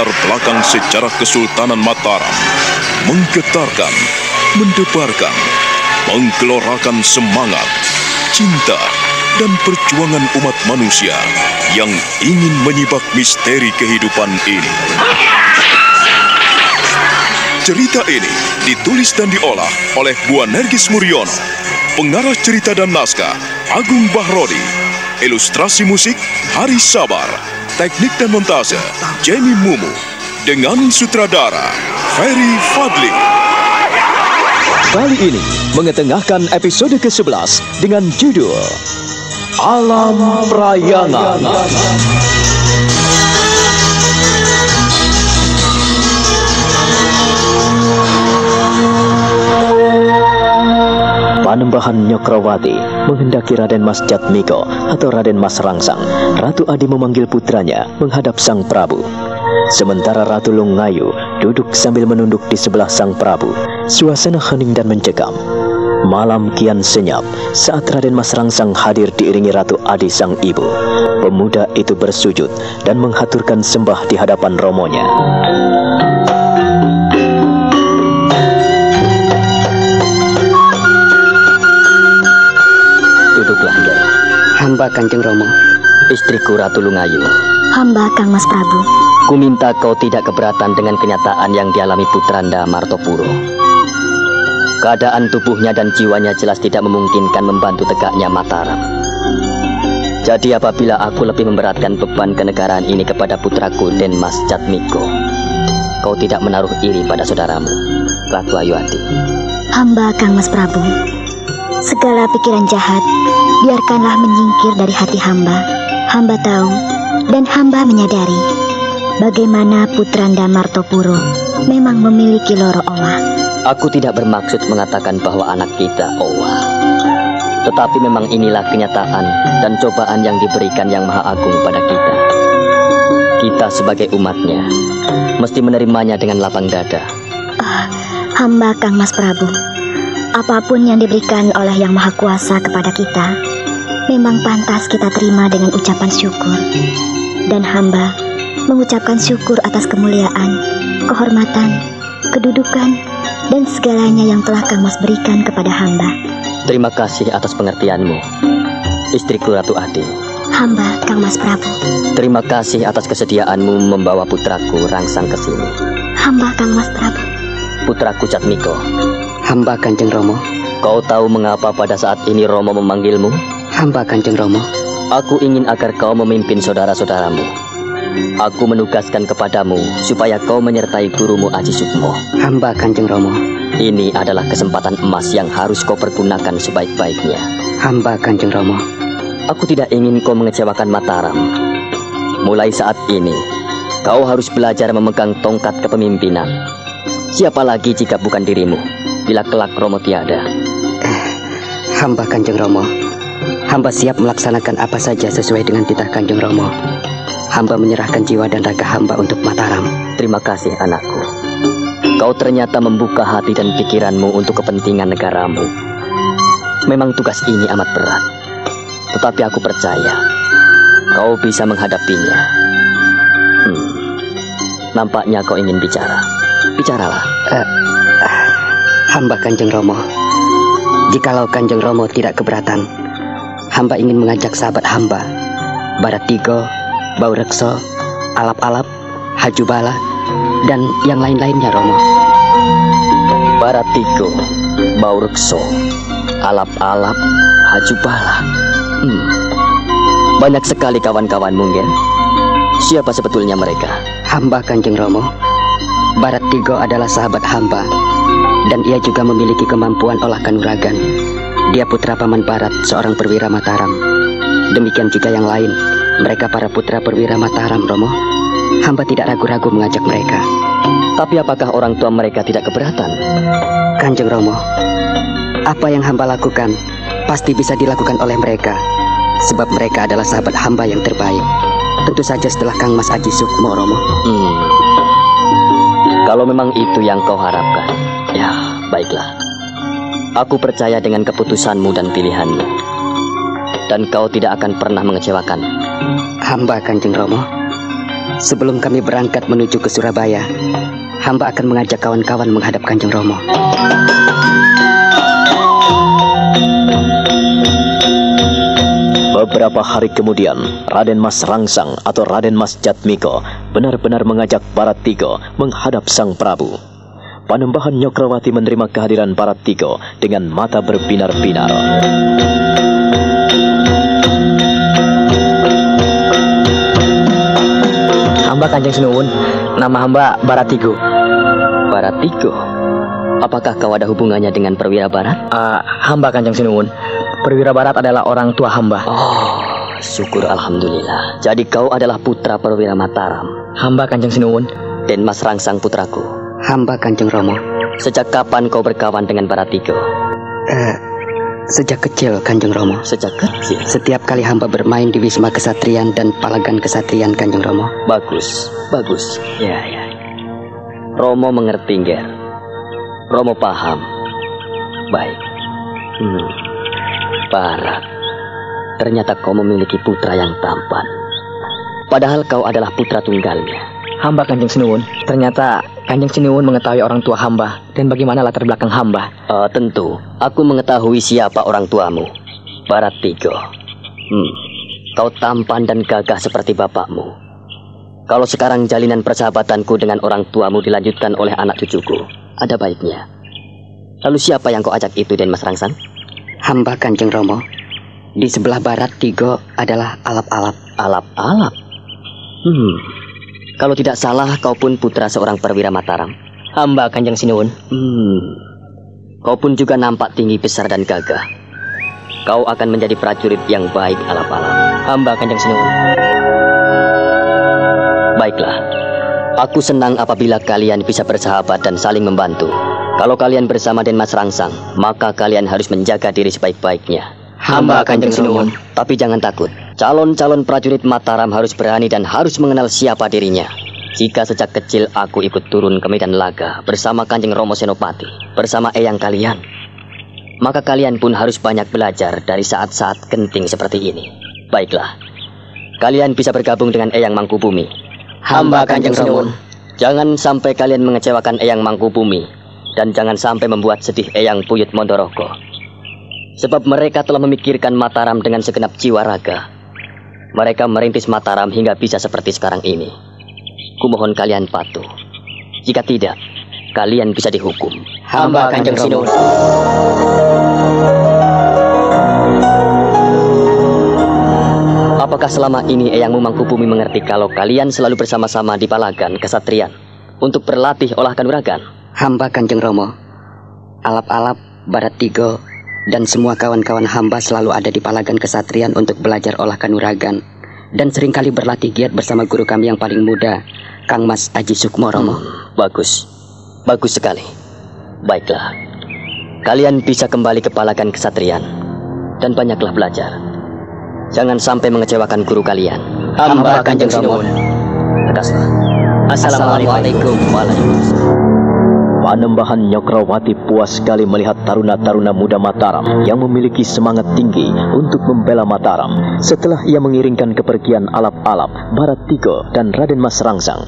berlatar belakang sejarah Kesultanan Mataram, menggetarkan, mendebarkan, menggelorakan semangat, cinta, dan perjuangan umat manusia yang ingin menyibak misteri kehidupan ini. Cerita ini ditulis dan diolah oleh Bu Nergis Muriono, pengarah cerita dan naskah Agung Bahrodi, ilustrasi musik Hari Sabar, teknik dan montase Jamie Mumu, dengan sutradara Ferry Fadli. Kali ini mengetengahkan episode ke-11 dengan judul Alam Prayangan. Panembahan Nyokrawati menghendaki Raden Mas Jatmiko atau Raden Mas Rangsang. Ratu Adi memanggil putranya menghadap Sang Prabu. Sementara Ratu Lungayu duduk sambil menunduk di sebelah Sang Prabu. Suasana hening dan mencekam. Malam kian senyap saat Raden Mas Rangsang hadir diiringi Ratu Adi sang ibu. Pemuda itu bersujud dan menghaturkan sembah di hadapan romonya. Hamba Kanjeng Romo. Istriku Ratu Lungayu. Hamba Kang Mas Prabu. Ku minta kau tidak keberatan dengan kenyataan yang dialami putranda Martopuro. Keadaan tubuhnya dan jiwanya jelas tidak memungkinkan membantu tegaknya Mataram. Jadi apabila aku lebih memberatkan beban kenegaraan ini kepada putraku Den Mas Jatmiko, kau tidak menaruh iri pada saudaramu, Ratu Ayuadi. Hamba Kang Mas Prabu. Segala pikiran jahat, biarkanlah menyingkir dari hati hamba. Hamba tahu dan hamba menyadari bagaimana putranda Martopuro memang memiliki loro owa. Aku tidak bermaksud mengatakan bahwa anak kita owa. Tetapi memang inilah kenyataan dan cobaan yang diberikan yang Maha Agung pada kita. Kita sebagai umatnya mesti menerimanya dengan lapang dada. Ah, hamba Kang Mas Prabu. Apa pun yang diberikan oleh Yang Maha Kuasa kepada kita, memang pantas kita terima dengan ucapan syukur. Dan hamba mengucapkan syukur atas kemuliaan, kehormatan, kedudukan, dan segalanya yang telah Kang Mas berikan kepada hamba. Terima kasih atas pengertianmu, istriku Ratu Adi. Hamba Kang Mas Prabu. Terima kasih atas kesediaanmu membawa putraku Rangsang ke sini. Hamba Kang Mas Prabu. Putraku Jatmiko, Hamba Kanjeng Romo. kau tahu mengapa pada saat ini Romo memanggilmu? Hamba Kanjeng Romo. Aku ingin agar kau memimpin saudara-saudaramu. Aku menugaskan kepadamu supaya kau menyertai gurumu Aji Sukmo. Hamba Kanjeng Romo. Ini adalah kesempatan emas yang harus kau pergunakan sebaik-baiknya. Hamba Kanjeng Romo. Aku tidak ingin kau mengecewakan Mataram. Mulai saat ini, kau harus belajar memegang tongkat kepemimpinan. Siapa lagi jika bukan dirimu, bila kelak Romo tiada. Hamba Kanjeng Romo. Hamba siap melaksanakan apa saja sesuai dengan titah Kanjeng Romo. Hamba menyerahkan jiwa dan raga hamba untuk Mataram. Terima kasih anakku. Kau ternyata membuka hati dan pikiranmu untuk kepentingan negaramu. Memang tugas ini amat berat. Tetapi aku percaya kau bisa menghadapinya. Hmm. Nampaknya kau ingin bicara. Bicaralah. Eh, ah, hamba Kanjeng Romo. Jikalau Kanjeng Romo tidak keberatan, hamba ingin mengajak sahabat hamba, Barat Tigo, Bau Rekso, Alap-Alap, Hajubala, dan yang lain-lainnya Romo. Baratigo, Baurekso, Alap-alap, Hajubala. Hmm. Banyak sekali kawan-kawan mungkin. Siapa sebetulnya mereka? Hamba Kanjeng Romo. Barat Tigo adalah sahabat hamba dan ia juga memiliki kemampuan olah kanuragan. Dia putra paman Barat, seorang perwira Mataram. Demikian juga yang lain, mereka para putra perwira Mataram, Romo. Hamba tidak ragu-ragu mengajak mereka. Tapi apakah orang tua mereka tidak keberatan? Kanjeng Romo, apa yang hamba lakukan pasti bisa dilakukan oleh mereka. Sebab mereka adalah sahabat hamba yang terbaik. Tentu saja setelah Kang Mas Aji Sukmo, Romo. Hmm. Kalau memang itu yang kau harapkan, ya baiklah. Aku percaya dengan keputusanmu dan pilihanmu. Dan kau tidak akan pernah mengecewakan. Hamba Kanjeng Romo. Sebelum kami berangkat menuju ke Surabaya, hamba akan mengajak kawan-kawan menghadap Kanjeng Romo. Beberapa hari kemudian, Raden Mas Rangsang atau Raden Mas Jatmiko benar-benar mengajak para tigo menghadap Sang Prabu. Panembahan Nyokrawati menerima kehadiran para tigo dengan mata berbinar-binar. Hamba Kanjeng Sinuwun, nama hamba Baratigo. Baratigo, apakah kau ada hubungannya dengan perwira barat? Uh, hamba Kanjeng Sinuwun, perwira barat adalah orang tua hamba. Oh, syukur Alhamdulillah. Jadi kau adalah putra perwira Mataram. Hamba Kanjeng Sinuwun. Dan Mas Rangsang putraku. Hamba Kanjeng Romo. Sejak kapan kau berkawan dengan Baratigo? Uh, Sejak kecil, Kanjeng Romo. Sejak kecil? Setiap kali hamba bermain di Wisma Kesatrian dan Palagan Kesatrian, Kanjeng Romo. Bagus, bagus. Ya, ya. Romo mengerti, Ger. Romo paham. Baik. Hmm. Barat. Ternyata kau memiliki putra yang tampan. Padahal kau adalah putra tunggalnya. Hamba Kanjeng Sinuwun, ternyata Kanjeng Sinuwun mengetahui orang tua hamba dan bagaimana latar belakang hamba. Uh, tentu, aku mengetahui siapa orang tuamu. Barat Tigo. Hmm, kau tampan dan gagah seperti bapakmu. Kalau sekarang jalinan persahabatanku dengan orang tuamu dilanjutkan oleh anak cucuku, ada baiknya. Lalu siapa yang kau ajak itu, Den Mas Rangsang? Hamba Kanjeng Romo. Di sebelah barat Tigo adalah alap-alap. Alap-alap? Hmm, kalau tidak salah, kau pun putra seorang perwira Mataram. Hamba Kanjeng Sinuwun. Hmm. Kau pun juga nampak tinggi besar dan gagah. Kau akan menjadi prajurit yang baik alap-alap. Hamba Kanjeng Sinuwun. Baiklah. Aku senang apabila kalian bisa bersahabat dan saling membantu. Kalau kalian bersama Den Mas Rangsang, maka kalian harus menjaga diri sebaik-baiknya. Hamba Kanjeng Sinuwun. Tapi jangan takut. Calon-calon prajurit Mataram harus berani dan harus mengenal siapa dirinya. Jika sejak kecil aku ikut turun ke medan laga bersama Kanjeng Romo Senopati, bersama eyang kalian, maka kalian pun harus banyak belajar dari saat-saat genting seperti ini. Baiklah, kalian bisa bergabung dengan Eyang Mangkubumi. Hamba Kanjeng Romo. Jangan sampai kalian mengecewakan Eyang Mangkubumi dan jangan sampai membuat sedih Eyang Puyut Mondoroko. Sebab mereka telah memikirkan Mataram dengan segenap jiwa raga. Mereka merintis Mataram hingga bisa seperti sekarang ini. Kumohon kalian patuh. Jika tidak, kalian bisa dihukum. Hamba Kanjeng Romo. Apakah selama ini Eyangmu Mangkubumi mengerti kalau kalian selalu bersama-sama di Palagan, Kesatrian, untuk berlatih olah kanuragan? Hamba Kanjeng Romo, alap-alap, barat tigo, dan semua kawan-kawan hamba selalu ada di Palagan Kesatrian untuk belajar olah kanuragan dan sering kali berlatih giat bersama guru kami yang paling muda, Kang Mas Aji Sukmoromo. Hmm, bagus, bagus sekali. Baiklah, kalian bisa kembali ke Palagan Kesatrian dan banyaklah belajar. Jangan sampai mengecewakan guru kalian. Hamba Kanjeng Sinuwun. Assalamualaikum warahmatullahi wabarakatuh. Panembahan Nyokrawati puas sekali melihat taruna-taruna muda Mataram yang memiliki semangat tinggi untuk membela Mataram setelah ia mengiringkan kepergian alap-alap, Barat Tigo, dan Raden Mas Rangsang.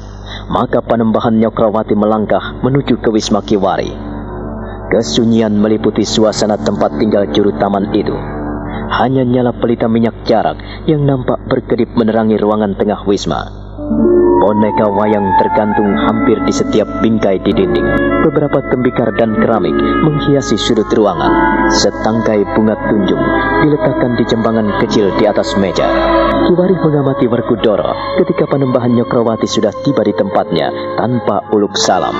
Maka Panembahan Nyokrawati melangkah menuju ke Wisma Kiwari. Kesunyian meliputi suasana tempat tinggal juru taman itu. Hanya nyala pelita minyak jarak yang nampak berkedip menerangi ruangan tengah Wisma. Boneka wayang tergantung hampir di setiap bingkai di dinding. Beberapa tembikar dan keramik menghiasi sudut ruangan. Setangkai bunga tunjung diletakkan di jembangan kecil di atas meja. Kiwari mengamati Werkudara ketika penembahan Nyokrawati sudah tiba di tempatnya tanpa uluk salam.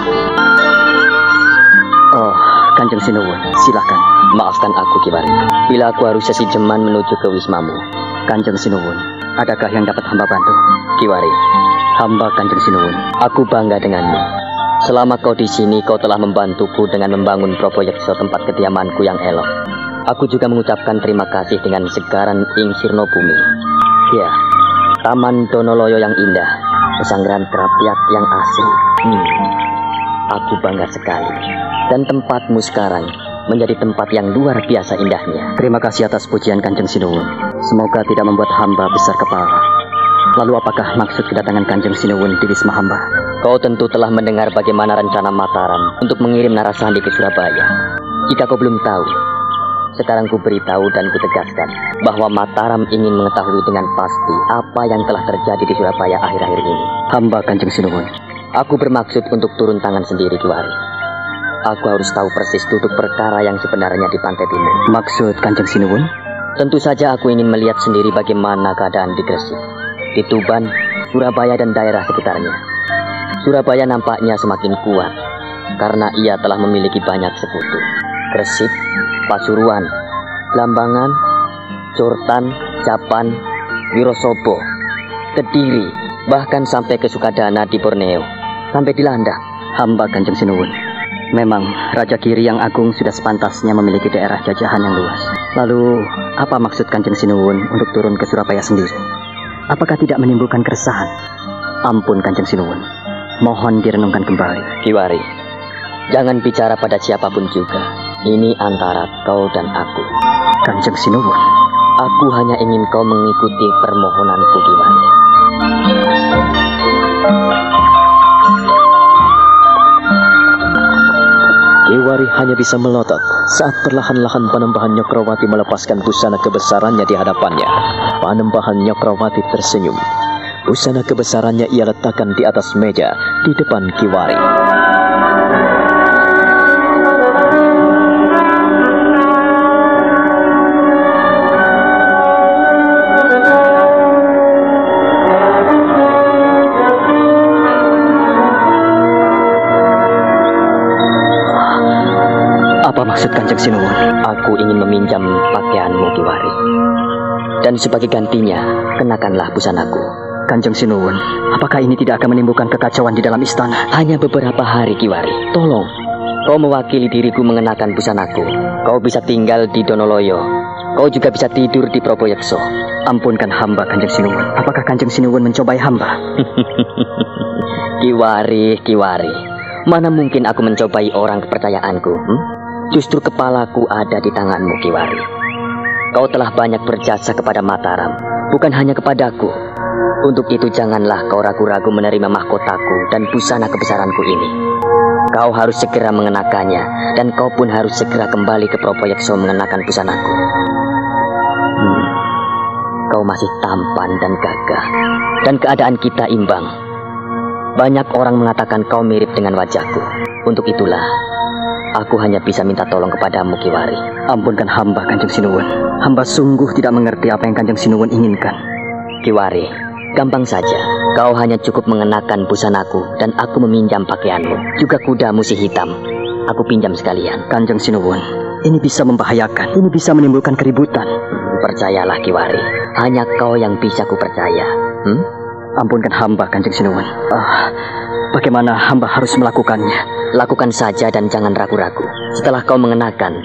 Oh, Kanjeng Sinuwun, silakan. Maafkan aku, Kiwari. Bila aku harus sesi jeman menuju ke wismamu. Kanjeng Sinuwun, adakah yang dapat hamba bantu? Kiwari, hamba Kanjeng Sinuwun, aku bangga denganmu. Selama kau di sini, kau telah membantuku dengan membangun proyek tempat kediamanku yang elok. Aku juga mengucapkan terima kasih dengan segaran Ing Sirno Bumi. Ya, Taman Donoloyo yang indah, pesanggeran kerapiak yang asing. Hmm, aku bangga sekali. Dan tempatmu sekarang menjadi tempat yang luar biasa indahnya. Terima kasih atas pujian Kanjeng Sinuwun. Semoga tidak membuat hamba besar kepala. Lalu apakah maksud kedatangan Kanjeng Sinuwun di Wisma Hamba? Kau tentu telah mendengar bagaimana rencana Mataram untuk mengirim Narasandi ke Surabaya. Jika kau belum tahu, sekarang ku beritahu dan ku tegaskan bahwa Mataram ingin mengetahui dengan pasti apa yang telah terjadi di Surabaya akhir-akhir ini. Hamba Kanjeng Sinuwun. Aku bermaksud untuk turun tangan sendiri, Kiwari. Aku harus tahu persis duduk perkara yang sebenarnya di Pantai Timur. Maksud Kanjeng Sinuwun? Tentu saja aku ingin melihat sendiri bagaimana keadaan di Gresik, di Tuban, Surabaya dan daerah sekitarnya. Surabaya nampaknya semakin kuat karena ia telah memiliki banyak sekutu. Gresik, Pasuruan, Lambangan, Curtan, Japan, Wirosobo, Kediri, bahkan sampai ke Sukadana di Borneo, sampai di Landak. Hamba Kanjeng Sinuwun. Memang Raja Kiri yang agung sudah sepantasnya memiliki daerah jajahan yang luas. Lalu, apa maksud Kanjeng Sinuwun untuk turun ke Surabaya sendiri? Apakah tidak menimbulkan keresahan? Ampun Kanjeng Sinuwun. Mohon direnungkan kembali. Kiwari, jangan bicara pada siapa pun juga. Ini antara kau dan aku. Kanjeng Sinuwun, aku hanya ingin kau mengikuti permohonanku, Kiwari. Kiwari hanya bisa melotot saat perlahan-lahan Panembahan Nyokrawati melepaskan busana kebesarannya di hadapannya. Panembahan Nyokrawati tersenyum. Busana kebesarannya ia letakkan di atas meja di depan Kiwari. Kanjeng Sinuwun? Aku ingin meminjam pakaianmu, Kiwari. Dan sebagai gantinya, kenakanlah busanaku. Kanjeng Sinuwun, apakah ini tidak akan menimbulkan kekacauan di dalam istana? Hanya beberapa hari, Kiwari. Tolong, kau mewakili diriku mengenakan busanaku. Kau bisa tinggal di Donoloyo. Kau juga bisa tidur di Proboyekso. Ampunkan hamba, Kanjeng Sinuwun. Apakah Kanjeng Sinuwun mencobai hamba? Kiwari, Kiwari. Mana mungkin aku mencobai orang kepercayaanku? Hmm? Justru kepalaku ada di tanganmu, Kiwari. Kau telah banyak berjasa kepada Mataram, bukan hanya kepadaku. Untuk itu janganlah kau ragu-ragu menerima mahkotaku dan busana kebesaranku ini. Kau harus segera mengenakannya, dan kau pun harus segera kembali ke Propoyekso mengenakan busanaku. Hmm, kau masih tampan dan gagah, dan keadaan kita imbang. Banyak orang mengatakan kau mirip dengan wajahku. Untuk itulah, aku hanya bisa minta tolong kepadamu, Kiwari. Ampunkan hamba, Kanjeng Sinuwun. Hamba sungguh tidak mengerti apa yang Kanjeng Sinuwun inginkan. Kiwari, gampang saja. Kau hanya cukup mengenakan busanaku dan aku meminjam pakaianmu. Juga kudamu si hitam. Aku pinjam sekalian. Kanjeng Sinuwun, ini bisa membahayakan. Ini bisa menimbulkan keributan. Percayalah, Kiwari. Hanya kau yang bisa ku percaya. Hmm? Ampunkan hamba, Kanjeng Sinuwun. Ah, bagaimana hamba harus melakukannya? Lakukan saja dan jangan ragu-ragu. Setelah kau mengenakan,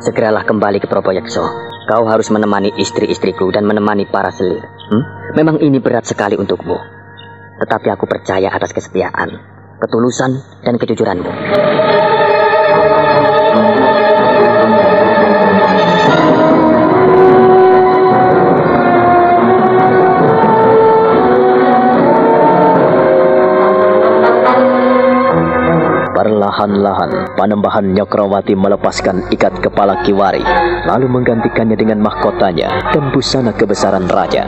segeralah kembali ke Propoyekso. Kau harus menemani istri-istriku dan menemani para selir. Hmm? Memang ini berat sekali untukmu. Tetapi aku percaya atas kesetiaan, ketulusan, dan kejujuranmu. Perlahan-lahan, Panembahan Nyokrawati melepaskan ikat kepala Kiwari, lalu menggantikannya dengan mahkotanya dan busana kebesaran raja.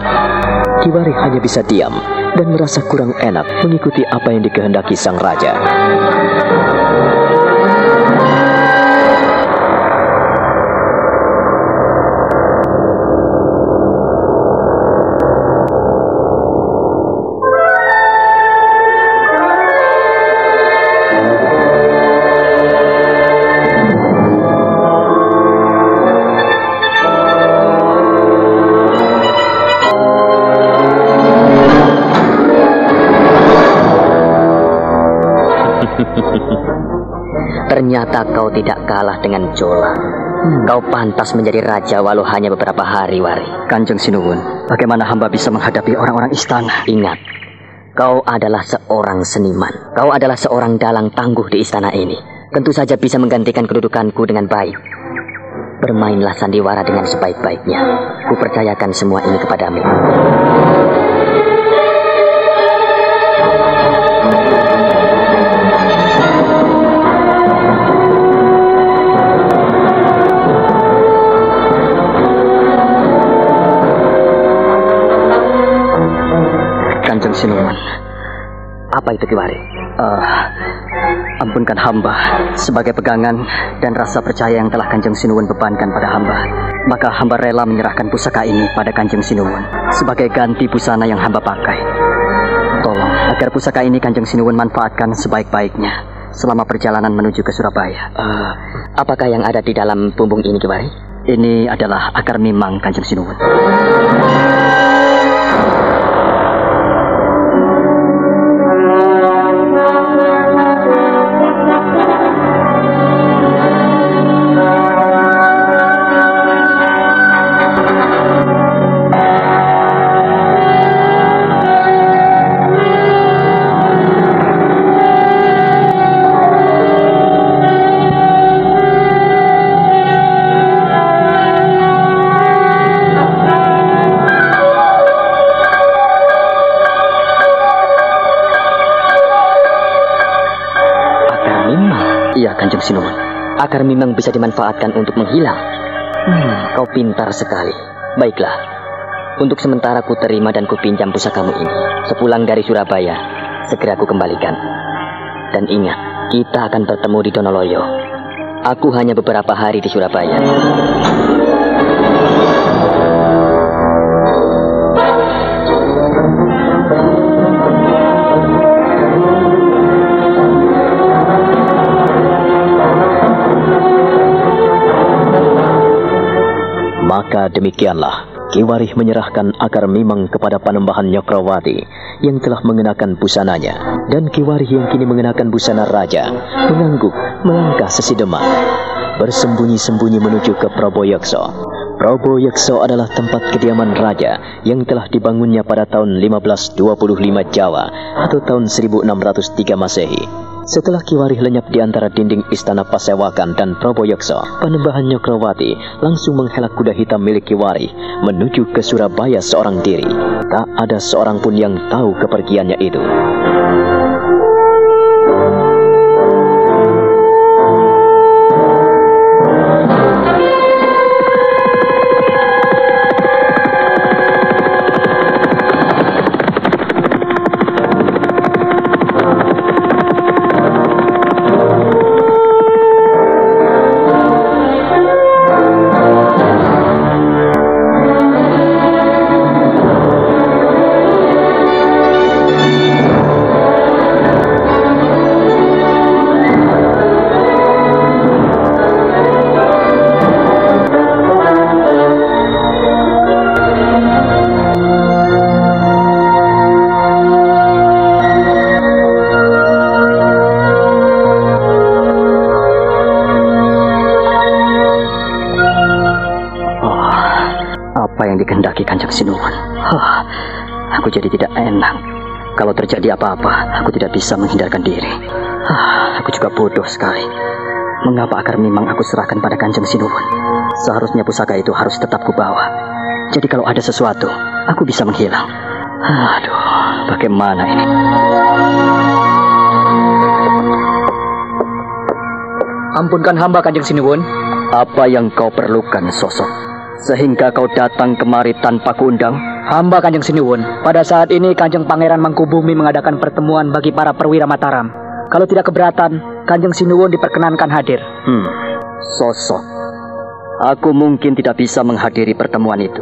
Kiwari hanya bisa diam dan merasa kurang enak mengikuti apa yang dikehendaki sang raja. Ternyata kau tidak kalah dengan Jola. Kau pantas menjadi raja walau hanya beberapa hari, Wari. Kanjeng Sinuwun, bagaimana hamba bisa menghadapi orang-orang istana? Ingat, kau adalah seorang seniman. Kau adalah seorang dalang tangguh di istana ini. Tentu saja bisa menggantikan kedudukanku dengan baik. Bermainlah sandiwara dengan sebaik-baiknya. Kupercayakan semua ini kepadamu. Apa itu Kiwari? Uh, ampunkan hamba sebagai pegangan dan rasa percaya yang telah Kanjeng Sinuwun bebankan pada hamba. Maka hamba rela menyerahkan pusaka ini pada Kanjeng Sinuwun sebagai ganti busana yang hamba pakai. Tolong agar pusaka ini Kanjeng Sinuwun manfaatkan sebaik-baiknya selama perjalanan menuju ke Surabaya. Uh, apakah yang ada di dalam bumbung ini Kiwari? Ini adalah akar mimang Kanjeng Sinuwun. Akar memang bisa dimanfaatkan untuk menghilang. Hmm, kau pintar sekali. Baiklah. Untuk sementara ku terima dan ku pinjam pusakamu ini. Sepulang dari Surabaya, segera ku kembalikan. Dan ingat, kita akan bertemu di Donoloyo. Aku hanya beberapa hari di Surabaya. Maka demikianlah, Kiwarih menyerahkan akar mimang kepada Panembahan Nyokrawati yang telah mengenakan busananya. Dan Kiwarih yang kini mengenakan busana raja, mengangguk, melangkah sesideman. Bersembunyi-sembunyi menuju ke Proboyokso. Proboyokso adalah tempat kediaman raja yang telah dibangunnya pada tahun 1525 Jawa atau tahun 1603 Masehi. Setelah Kiwarih lenyap di antara dinding istana Pasewakan dan Proboyokso, Panembahan Nyokrawati langsung menghelak kuda hitam milik Kiwarih menuju ke Surabaya seorang diri. Tak ada seorang pun yang tahu kepergiannya itu. Aku jadi tidak enak. Kalau terjadi apa-apa, aku tidak bisa menghindarkan diri. Oh, aku juga bodoh sekali. Mengapa akar memang aku serahkan pada Kanjeng Sinuwun? Seharusnya pusaka itu harus tetap kubawa. Jadi kalau ada sesuatu, aku bisa menghilang. Aduh, bagaimana ini? Ampunkan hamba Kanjeng Sinuwun. Apa yang kau perlukan, sosok? Sehingga kau datang kemari tanpa kundang? Hamba Kanjeng Siniwun, pada saat ini Kanjeng Pangeran Mangkubumi mengadakan pertemuan bagi para perwira Mataram. Kalau tidak keberatan, Kanjeng Sinuwun diperkenankan hadir. Hmm, sosok. Aku mungkin tidak bisa menghadiri pertemuan itu.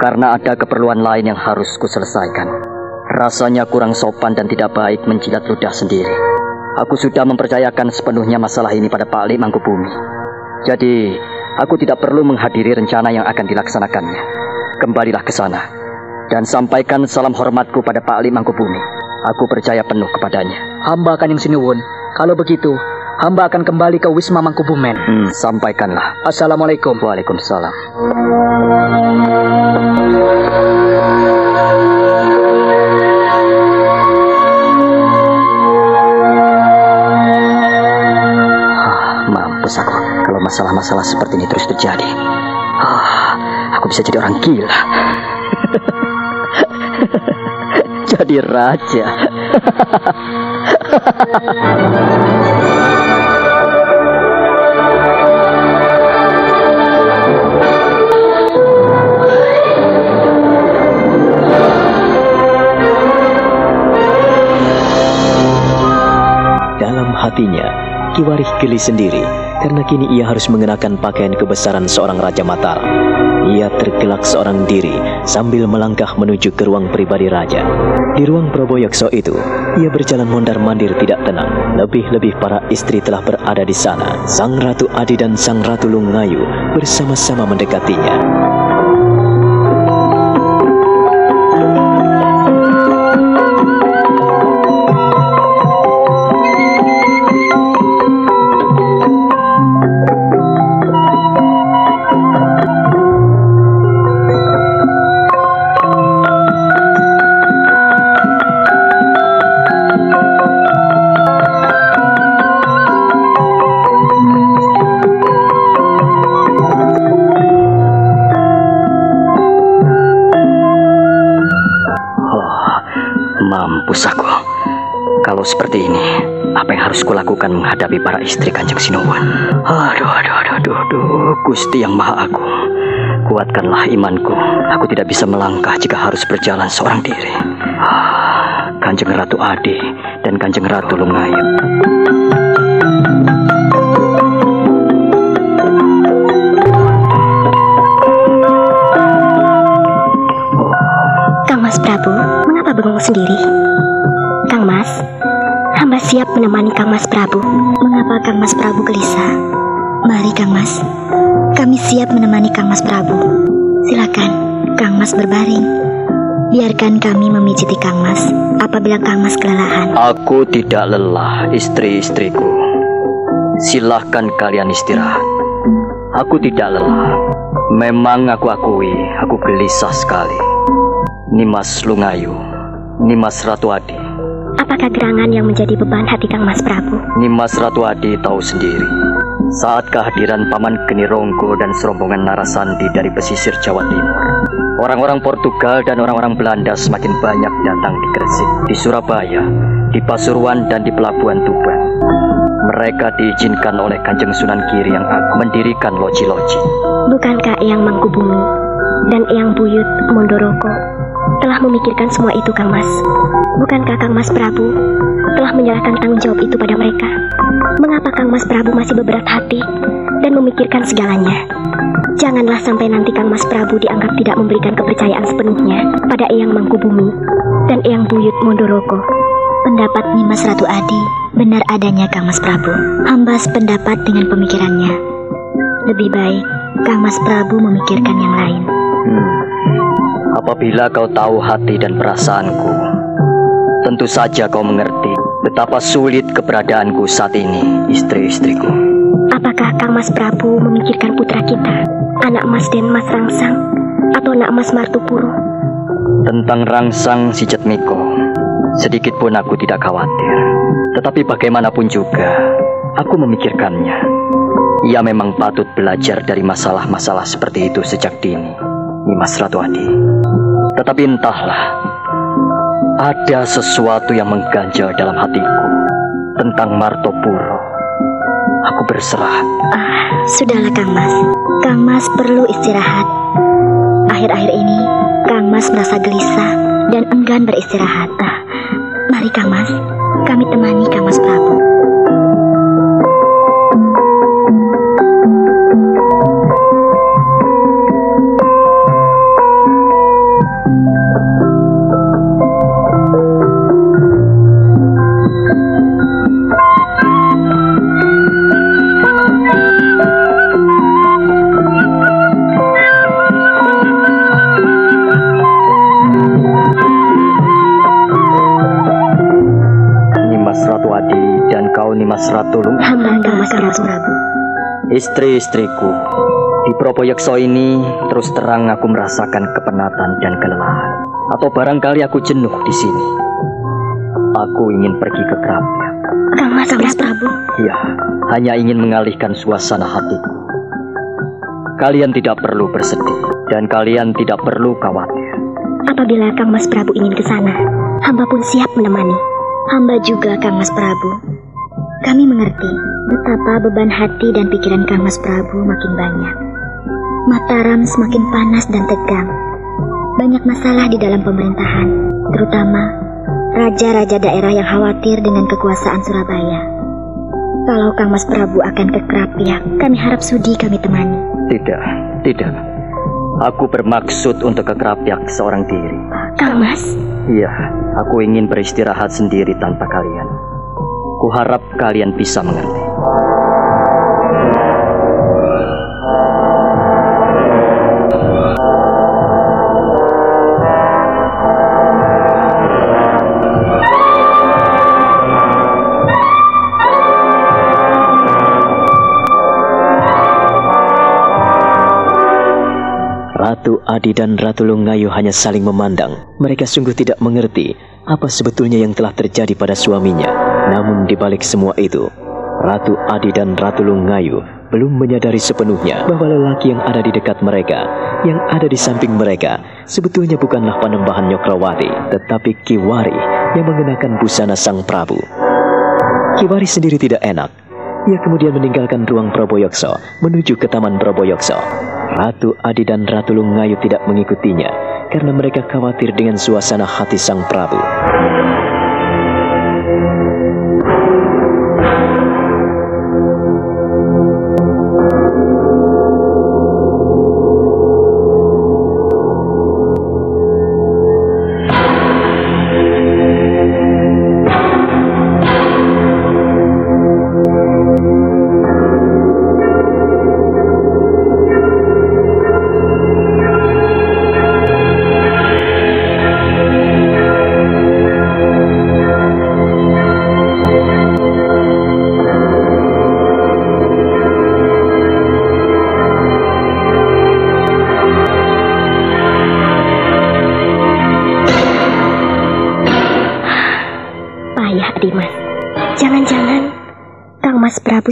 Karena ada keperluan lain yang harus kuselesaikan. Rasanya kurang sopan dan tidak baik menjilat ludah sendiri. Aku sudah mempercayakan sepenuhnya masalah ini pada Pak Ali Mangkubumi. Jadi, Aku tidak perlu menghadiri rencana yang akan dilaksanakannya. Kembalilah ke sana dan sampaikan salam hormatku pada Pak Ali Mangkubumi. Aku percaya penuh kepadanya. Hamba akan yang sinuwun. Kalau begitu, hamba akan kembali ke Wisma Mangkubumen. Hmm, sampaikanlah. Assalamualaikum. Waalaikumsalam. mampus aku kalau masalah-masalah seperti ini terus terjadi. Aku bisa jadi orang gila. jadi raja. hatinya, Kiwarih geli sendiri karena kini ia harus mengenakan pakaian kebesaran seorang Raja Mataram. Ia tergelak seorang diri sambil melangkah menuju ke ruang pribadi Raja. Di ruang Proboyokso itu, ia berjalan mondar-mandir tidak tenang. Lebih-lebih para istri telah berada di sana. Sang Ratu Adi dan Sang Ratu Lungayu bersama-sama mendekatinya. Harus kulakukan menghadapi para istri Kanjeng Sinuwun? Aduh, aduh, aduh, aduh, aduh, Gusti yang Maha Agung. Kuatkanlah imanku. Aku tidak bisa melangkah jika harus berjalan seorang diri. Ah, Kanjeng Ratu Adi dan Kanjeng Ratu Lungayu. Kang Mas Prabu, mengapa bengong sendiri? Siap menemani Kang Mas Prabu. Mengapa Kang Mas Prabu gelisah? Mari Kang Mas, kami siap menemani Kang Mas Prabu. Silakan, Kang Mas berbaring. Biarkan kami memijiti Kang Mas apabila Kang Mas kelelahan. Aku tidak lelah, istri-istriku. Silahkan kalian istirahat. Aku tidak lelah. Memang aku akui, aku gelisah sekali. Nimas Lungayu, Nimas Ratu Adi. Apakah gerangan yang menjadi beban hati Kang Mas Prabu? Nimas Ratu Adi tahu sendiri. Saat kehadiran Paman Geni Ronggo dan serombongan Narasandi dari pesisir Jawa Timur, orang-orang Portugal dan orang-orang Belanda semakin banyak datang di Gresik, di Surabaya, di Pasuruan dan di Pelabuhan Tuban. Mereka diizinkan oleh Kanjeng Sunan Giri yang agung mendirikan loji-loji. Bukankah Eyang Mangkubumi dan Eyang Buyut Mondoroko telah memikirkan semua itu Kang Mas? Bukankah Kang Mas Prabu telah menyerahkan tanggung jawab itu pada mereka? Mengapa Kang Mas Prabu masih beberat hati dan memikirkan segalanya? Janganlah sampai nanti Kang Mas Prabu dianggap tidak memberikan kepercayaan sepenuhnya pada Eyang Mangkubumi dan Eyang Buyut Mondoroko. Pendapat Nimas Ratu Adi benar adanya Kang Mas Prabu. Hamba sependapat dengan pemikirannya. Lebih baik Kang Mas Prabu memikirkan yang lain. Hmm. Apabila kau tahu hati dan perasaanku, tentu saja kau mengerti betapa sulit keberadaanku saat ini, istri-istriku. Apakah Kang Mas Prabu memikirkan putra kita, anak Mas Den Mas Rangsang, atau anak Mas Martupuro? Tentang Rangsang si Jatmiko, sedikit pun aku tidak khawatir. Tetapi bagaimanapun juga, aku memikirkannya. Ia memang patut belajar dari masalah-masalah seperti itu sejak dini, Nimas Ratu Adi. Tetapi entahlah, ada sesuatu yang mengganjal dalam hatiku tentang Martopuro. Aku berserah. Ah, sudahlah Kang Mas. Kang Mas perlu istirahat. Akhir-akhir ini, Kang Mas merasa gelisah dan enggan beristirahat. Ah, mari Kang Mas, kami temani Kang Mas Prabu. Istri-istriku, di Propoyekso ini terus terang aku merasakan kepenatan dan kelelahan. Atau barangkali aku jenuh di sini. Aku ingin pergi ke kerabat. Kang Mas, Prabu. Ya, hanya ingin mengalihkan suasana hatiku. Kalian tidak perlu bersedih dan kalian tidak perlu khawatir. Apabila Kang Mas Prabu ingin ke sana, hamba pun siap menemani. Hamba juga Kang Mas Prabu. Kami mengerti betapa beban hati dan pikiran Kang Mas Prabu makin banyak. Mataram semakin panas dan tegang. Banyak masalah di dalam pemerintahan, terutama raja-raja daerah yang khawatir dengan kekuasaan Surabaya. Kalau Kang Mas Prabu akan ke Kerapiak, kami harap sudi kami temani. Tidak, tidak. Aku bermaksud untuk ke Kerapiak seorang diri. Kang Mas? Iya, aku ingin beristirahat sendiri tanpa kalian. Kuharap kalian bisa mengerti. Ratu Adi dan Ratu Lungayu hanya saling memandang. Mereka sungguh tidak mengerti apa sebetulnya yang telah terjadi pada suaminya. Namun di balik semua itu, Ratu Adi dan Ratu Lungayu belum menyadari sepenuhnya bahwa lelaki yang ada di dekat mereka, yang ada di samping mereka, sebetulnya bukanlah panembahan Nyokrawati, tetapi Kiwari yang mengenakan busana Sang Prabu. Kiwari sendiri tidak enak. Ia kemudian meninggalkan ruang Proboyokso menuju ke Taman Proboyokso. Ratu Adi dan Ratu Lungayu tidak mengikutinya karena mereka khawatir dengan suasana hati Sang Prabu.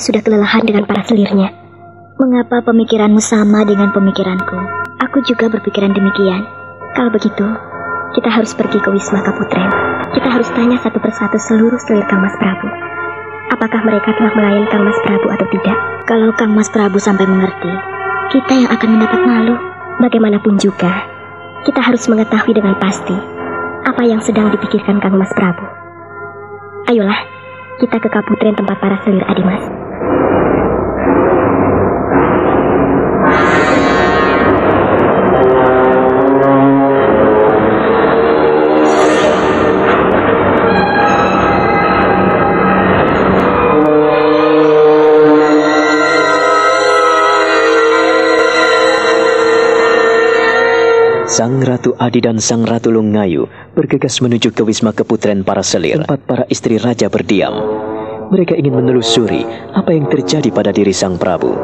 Sudah kelelahan dengan para selirnya. Mengapa pemikiranmu sama dengan pemikiranku? Aku juga berpikiran demikian. Kalau begitu, kita harus pergi ke Wisma Kaputren. Kita harus tanya satu persatu seluruh selir Kang Mas Prabu. Apakah mereka telah melayani Kang Mas Prabu atau tidak? Kalau Kang Mas Prabu sampai mengerti, kita yang akan mendapat malu. Bagaimanapun juga, kita harus mengetahui dengan pasti apa yang sedang dipikirkan Kang Mas Prabu. Ayolah, kita ke Kaputren tempat para selir Adimas. Sang Ratu Adi dan Sang Ratu Lungayu bergegas menuju ke Wisma Keputren para selir, tempat para istri raja berdiam. Mereka ingin menelusuri apa yang terjadi pada diri Sang Prabu.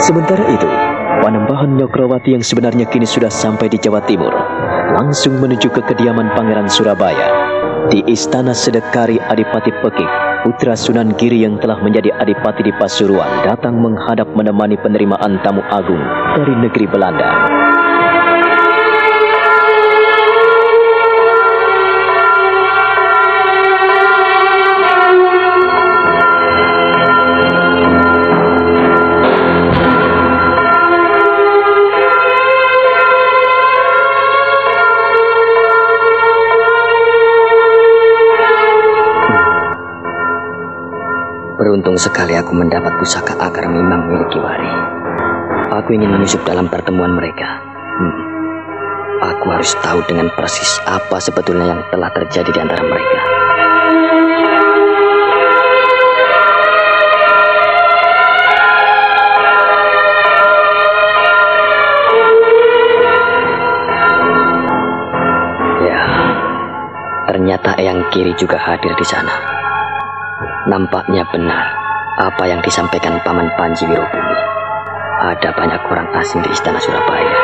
Sementara itu, Panembahan Nyokrawati yang sebenarnya kini sudah sampai di Jawa Timur, langsung menuju ke kediaman Pangeran Surabaya. Di Istana Sedekari Adipati Pekik, putra Sunan Giri yang telah menjadi Adipati di Pasuruan datang menghadap menemani penerimaan tamu agung dari negeri Belanda. Beruntung sekali aku mendapat pusaka akar mimang milik Kiwari. Aku ingin menyusup dalam pertemuan mereka. Hmm. Aku harus tahu dengan persis apa sebetulnya yang telah terjadi di antara mereka. Ya, ternyata Eyang Kiri juga hadir di sana. Nampaknya benar apa yang disampaikan Paman Panji Wirobumi. Ada banyak orang asing di istana Surabaya.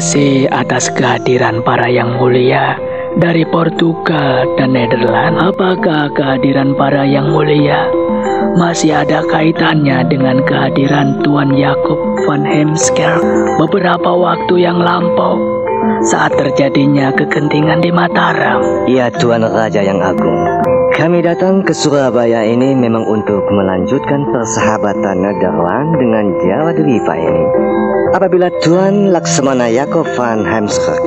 Kasih atas kehadiran para yang mulia dari Portugal dan Nederland. Apakah kehadiran para yang mulia masih ada kaitannya dengan kehadiran Tuan Jacob van Hemsker beberapa waktu yang lampau saat terjadinya kegentingan di Mataram? Ya Tuan Raja yang Agung, kami datang ke Surabaya ini memang untuk melanjutkan persahabatan Nederland dengan Jawa Deliva ini. Apabila Tuan Laksamana Jacob van Heemskerk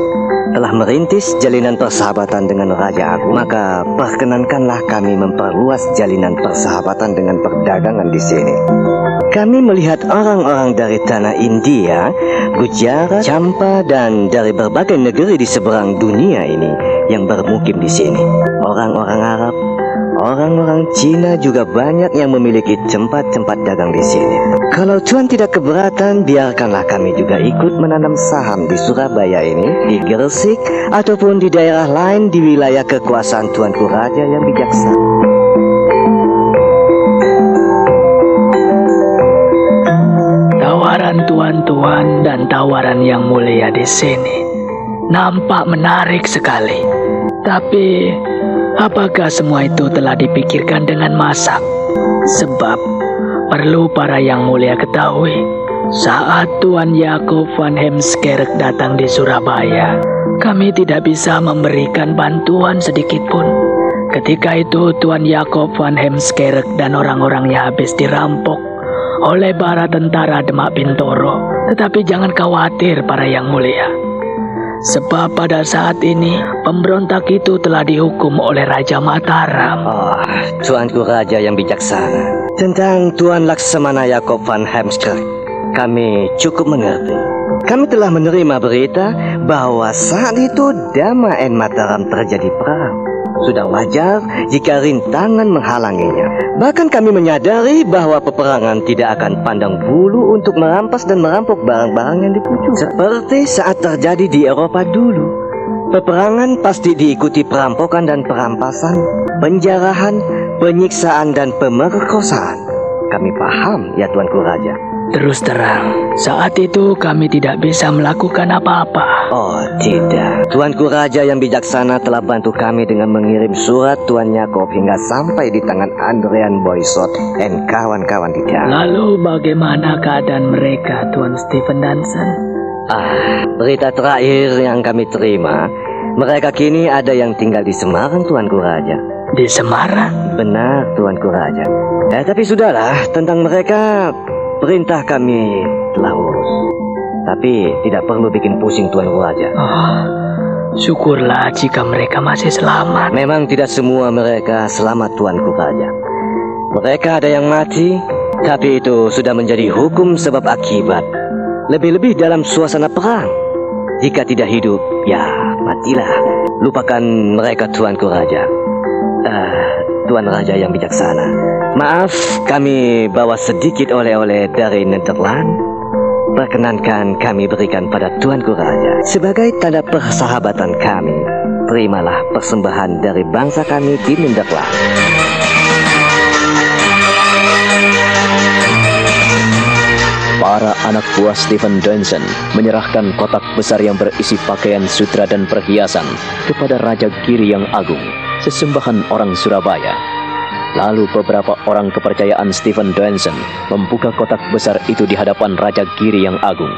telah merintis jalinan persahabatan dengan Raja Agung, maka perkenankanlah kami memperluas jalinan persahabatan dengan perdagangan di sini. Kami melihat orang-orang dari tanah India, Gujarat, Champa, dan dari berbagai negeri di seberang dunia ini yang bermukim di sini. Orang-orang Arab, Orang-orang Cina juga banyak yang memiliki tempat-tempat dagang di sini. Kalau Tuan tidak keberatan, biarkanlah kami juga ikut menanam saham di Surabaya ini, di Gresik, ataupun di daerah lain di wilayah kekuasaan Tuanku Raja yang bijaksana. Tawaran tuan-tuan dan tawaran yang mulia di sini nampak menarik sekali. Tapi Apakah semua itu telah dipikirkan dengan masak? Sebab perlu para yang mulia ketahui, saat Tuan Yakob van Hemskerk datang di Surabaya, kami tidak bisa memberikan bantuan sedikit pun. Ketika itu Tuan Yakob van Hemskerk dan orang-orangnya habis dirampok oleh para tentara Demak Bintoro. Tetapi jangan khawatir para yang mulia. Sebab pada saat ini pemberontak itu telah dihukum oleh Raja Mataram. Oh, Tuanku Raja yang bijaksana. Tentang Tuan Laksamana Yakob van Hemskerk, kami cukup mengerti. Kami telah menerima berita bahwa saat itu Dama en Mataram terjadi perang. Sudah wajar jika rintangan menghalanginya. Bahkan kami menyadari bahwa peperangan tidak akan pandang bulu untuk merampas dan merampok barang-barang yang dipuju. Seperti saat terjadi di Eropa dulu. Peperangan pasti diikuti perampokan dan perampasan, penjarahan, penyiksaan dan pemerkosaan. Kami paham ya Tuanku Raja. Terus terang, saat itu kami tidak bisa melakukan apa-apa. Oh tidak, Tuanku Raja yang bijaksana telah bantu kami dengan mengirim surat Tuan Yakob hingga sampai di tangan Andrean Boysot dan kawan-kawan di dalam. Lalu bagaimana keadaan mereka, Tuan Stephen Danson? Ah, berita terakhir yang kami terima, mereka kini ada yang tinggal di Semarang, Tuanku Raja. Di Semarang? Benar, Tuanku Raja. Eh, tapi sudahlah, tentang mereka Perintah kami telah urus. Tapi tidak perlu bikin pusing Tuan Raja. Oh, syukurlah jika mereka masih selamat. Memang tidak semua mereka selamat Tuanku Raja. Mereka ada yang mati, tapi itu sudah menjadi hukum sebab akibat. Lebih-lebih dalam suasana perang. Jika tidak hidup, ya matilah. Lupakan mereka Tuanku Raja. Uh, Tuan Raja yang bijaksana. Maaf, kami bawa sedikit oleh-oleh dari Nederland. Perkenankan kami berikan pada Tuanku Raja. Sebagai tanda persahabatan kami, terimalah persembahan dari bangsa kami di Nederland. Para anak buah Stephen Johnson menyerahkan kotak besar yang berisi pakaian sutra dan perhiasan kepada Raja Giri yang Agung sesembahan orang Surabaya. Lalu beberapa orang kepercayaan Stephen Johnson membuka kotak besar itu di hadapan Raja Giri yang agung.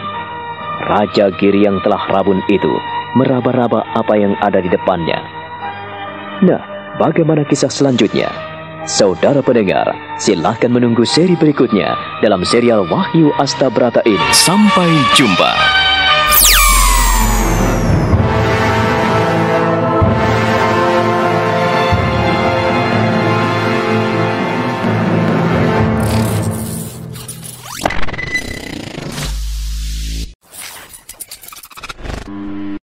Raja Giri yang telah rabun itu meraba-raba apa yang ada di depannya. Nah, bagaimana kisah selanjutnya? Saudara pendengar, silahkan menunggu seri berikutnya dalam serial Wahyu Astabrata ini. Sampai jumpa.